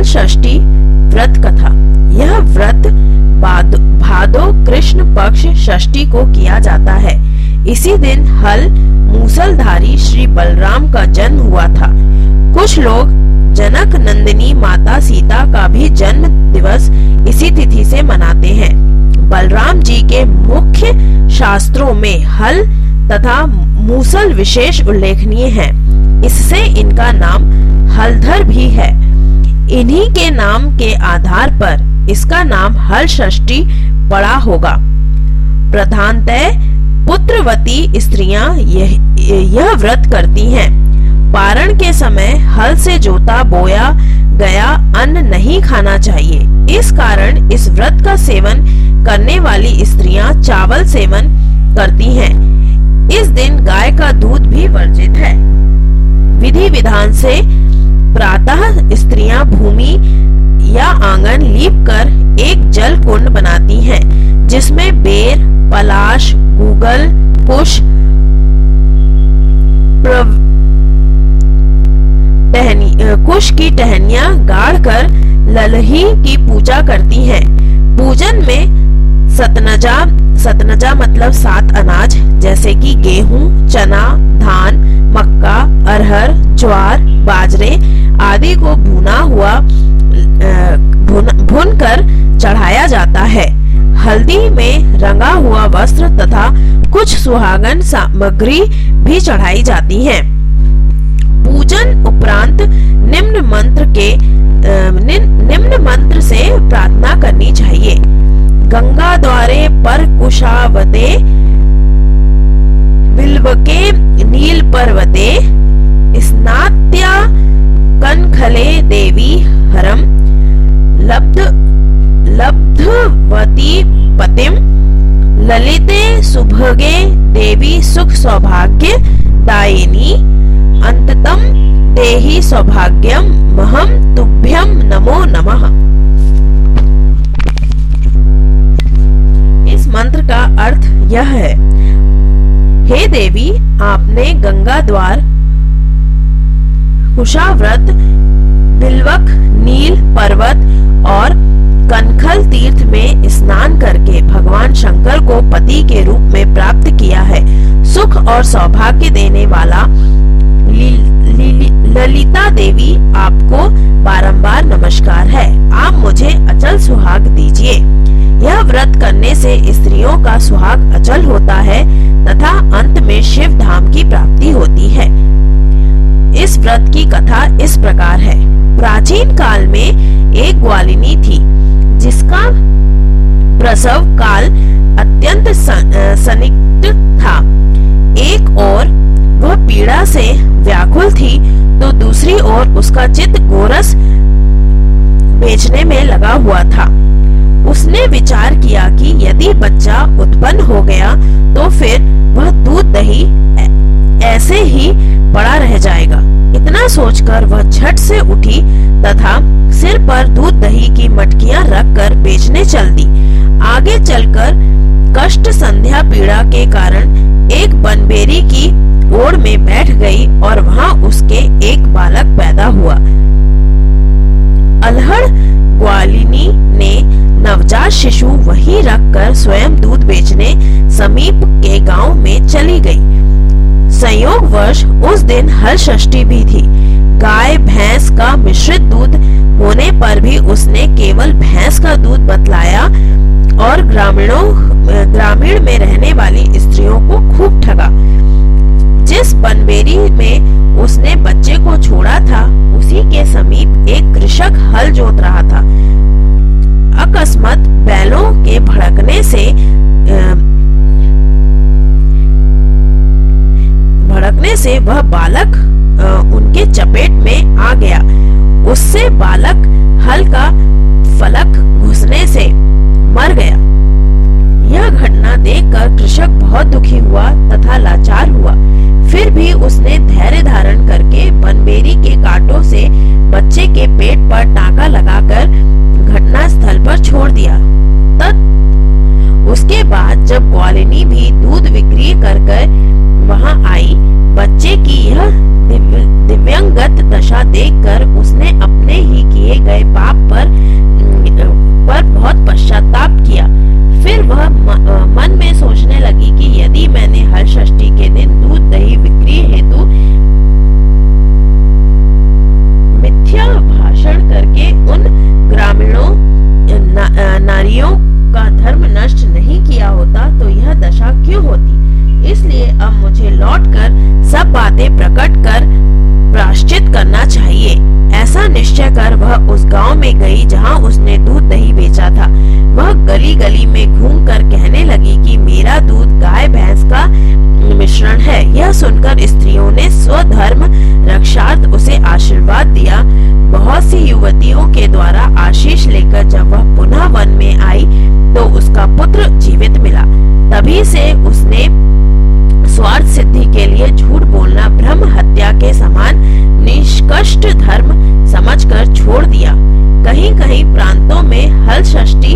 हल षष्ठी व्रत कथा। यह व्रत भादो कृष्ण पक्ष षष्ठी को किया जाता है। इसी दिन हल मूसलधारी श्री बलराम का जन्म हुआ था। कुछ लोग जनक नंदिनी माता सीता का भी जन्म दिवस इसी तिथि से मनाते हैं। बलराम जी के मुख्य शास्त्रों में हल तथा मूसल विशेष उल्लेखनीय है। इससे इनका नाम हलधर भी है। इन्हीं के नाम के आधार पर इसका नाम हल षष्ठी पड़ा होगा प्रधानतः पुत्रवती स्त्रियाँ यह, यह व्रत करती हैं। पारण के समय हल से जोता बोया गया अन्न नहीं खाना चाहिए इस कारण इस व्रत का सेवन करने वाली स्त्रियाँ चावल सेवन करती हैं। इस दिन गाय का दूध भी वर्जित है विधि विधान से प्रातः स्त्रियाँ भूमि या आँगन लीप कर एक जल कुंड बनाती हैं, जिसमें बेर पलाश गूगल कुश कुश की टहनिया गाड़ कर ललही की पूजा करती हैं। पूजन में सतनजा सतनजा मतलब सात अनाज जैसे कि गेहूँ चना धान मक्का अरहर ज्वार बाजरे आदि को भुना हुआ भुन, कर चढ़ाया जाता है। हल्दी में रंगा हुआ वस्त्र तथा कुछ सुहागन सामग्री भी चढ़ाई जाती है। पूजन उपरांत निम्न मंत्र के निम्न मंत्र से प्रार्थना करनी चाहिए। गंगा द्वारे पर कुशावते बिल्वके नील पर्वते ललिते सुभगे देवी सुख सौभाग्य दायिनी अंततम देहि सौभाग्यम महम तुभ्यम नमो नमः। इस मंत्र का अर्थ यह है, हे देवी, आपने गंगा द्वार, कुशाव्रत, बिल्वक, नील पर्वत और सौभाग्य देने वाला ललिता देवी आपको बारंबार नमस्कार है। आप मुझे अचल सुहाग दीजिए। यह व्रत करने से स्त्रियों का सुहाग अचल होता है, तथा अंत में शिव धाम की प्राप्ति होती है। इस व्रत की कथा इस प्रकार है। प्राचीन काल में एक ग्वालिनी थी, जिसका प्रसव काल अत्यंत सनिग्ध था। एक और वह पीड़ा से व्याकुल थी तो दूसरी ओर उसका चित्त गोरस बेचने में लगा हुआ था। उसने विचार किया कि यदि बच्चा उत्पन्न हो गया तो फिर वह दूध दही ऐसे ही पड़ा रह जाएगा। इतना सोचकर वह झट से उठी तथा सिर पर दूध दही की मटकियाँ रखकर बेचने चल दी। आगे चलकर कष्ट संध्या पीड़ा के कारण एक बनबेरी की ओर में बैठ गई और वहाँ उसके एक बालक पैदा हुआ। अल्हड़ ग्वालिनी ने नवजात शिशु वहीं रखकर स्वयं दूध बेचने समीप के गाँव में चली गई। वर्ष उस दिन हर षष्ठी भी थी। गाय, भैंस का मिश्रित दूध होने पर भी उसने केवल भैंस का दूध बतलाया और ग्रामीणों, ग्रामीण में रहने वाली स्त्रियों को खूब ठगा। जिस बनबेरी में उसने बच्चे को छोड़ा था, उसी के समीप एक कृषक हल जोत रहा था। अकस्मत बैलों के भड़कने से भड़कने से वह बालक उनके चपेट में आ गया। सब बातें प्रकट कर प्राश्चित करना चाहिए। ऐसा निश्चय कर वह उस गाँव में गई जहाँ उसने दूध दही बेचा था। वह गली गली में घूमकर कहने लगी कि मेरा दूध गाय भैंस का मिश्रण है। यह सुनकर स्त्रियों ने स्वधर्म रक्षार्थ उसे आशीर्वाद दिया। बहुत सी युवतियों के द्वारा आशीष लेकर जब वह पुनः वन में आई तो उसका पुत्र जीवित मिला। तभी से उसने स्वार्थ सिद्धि के लिए झूठ ब्रह्म हत्या के समान निष्कष्ट धर्म समझकर छोड़ दिया। कहीं कहीं प्रांतों में हल षष्ठी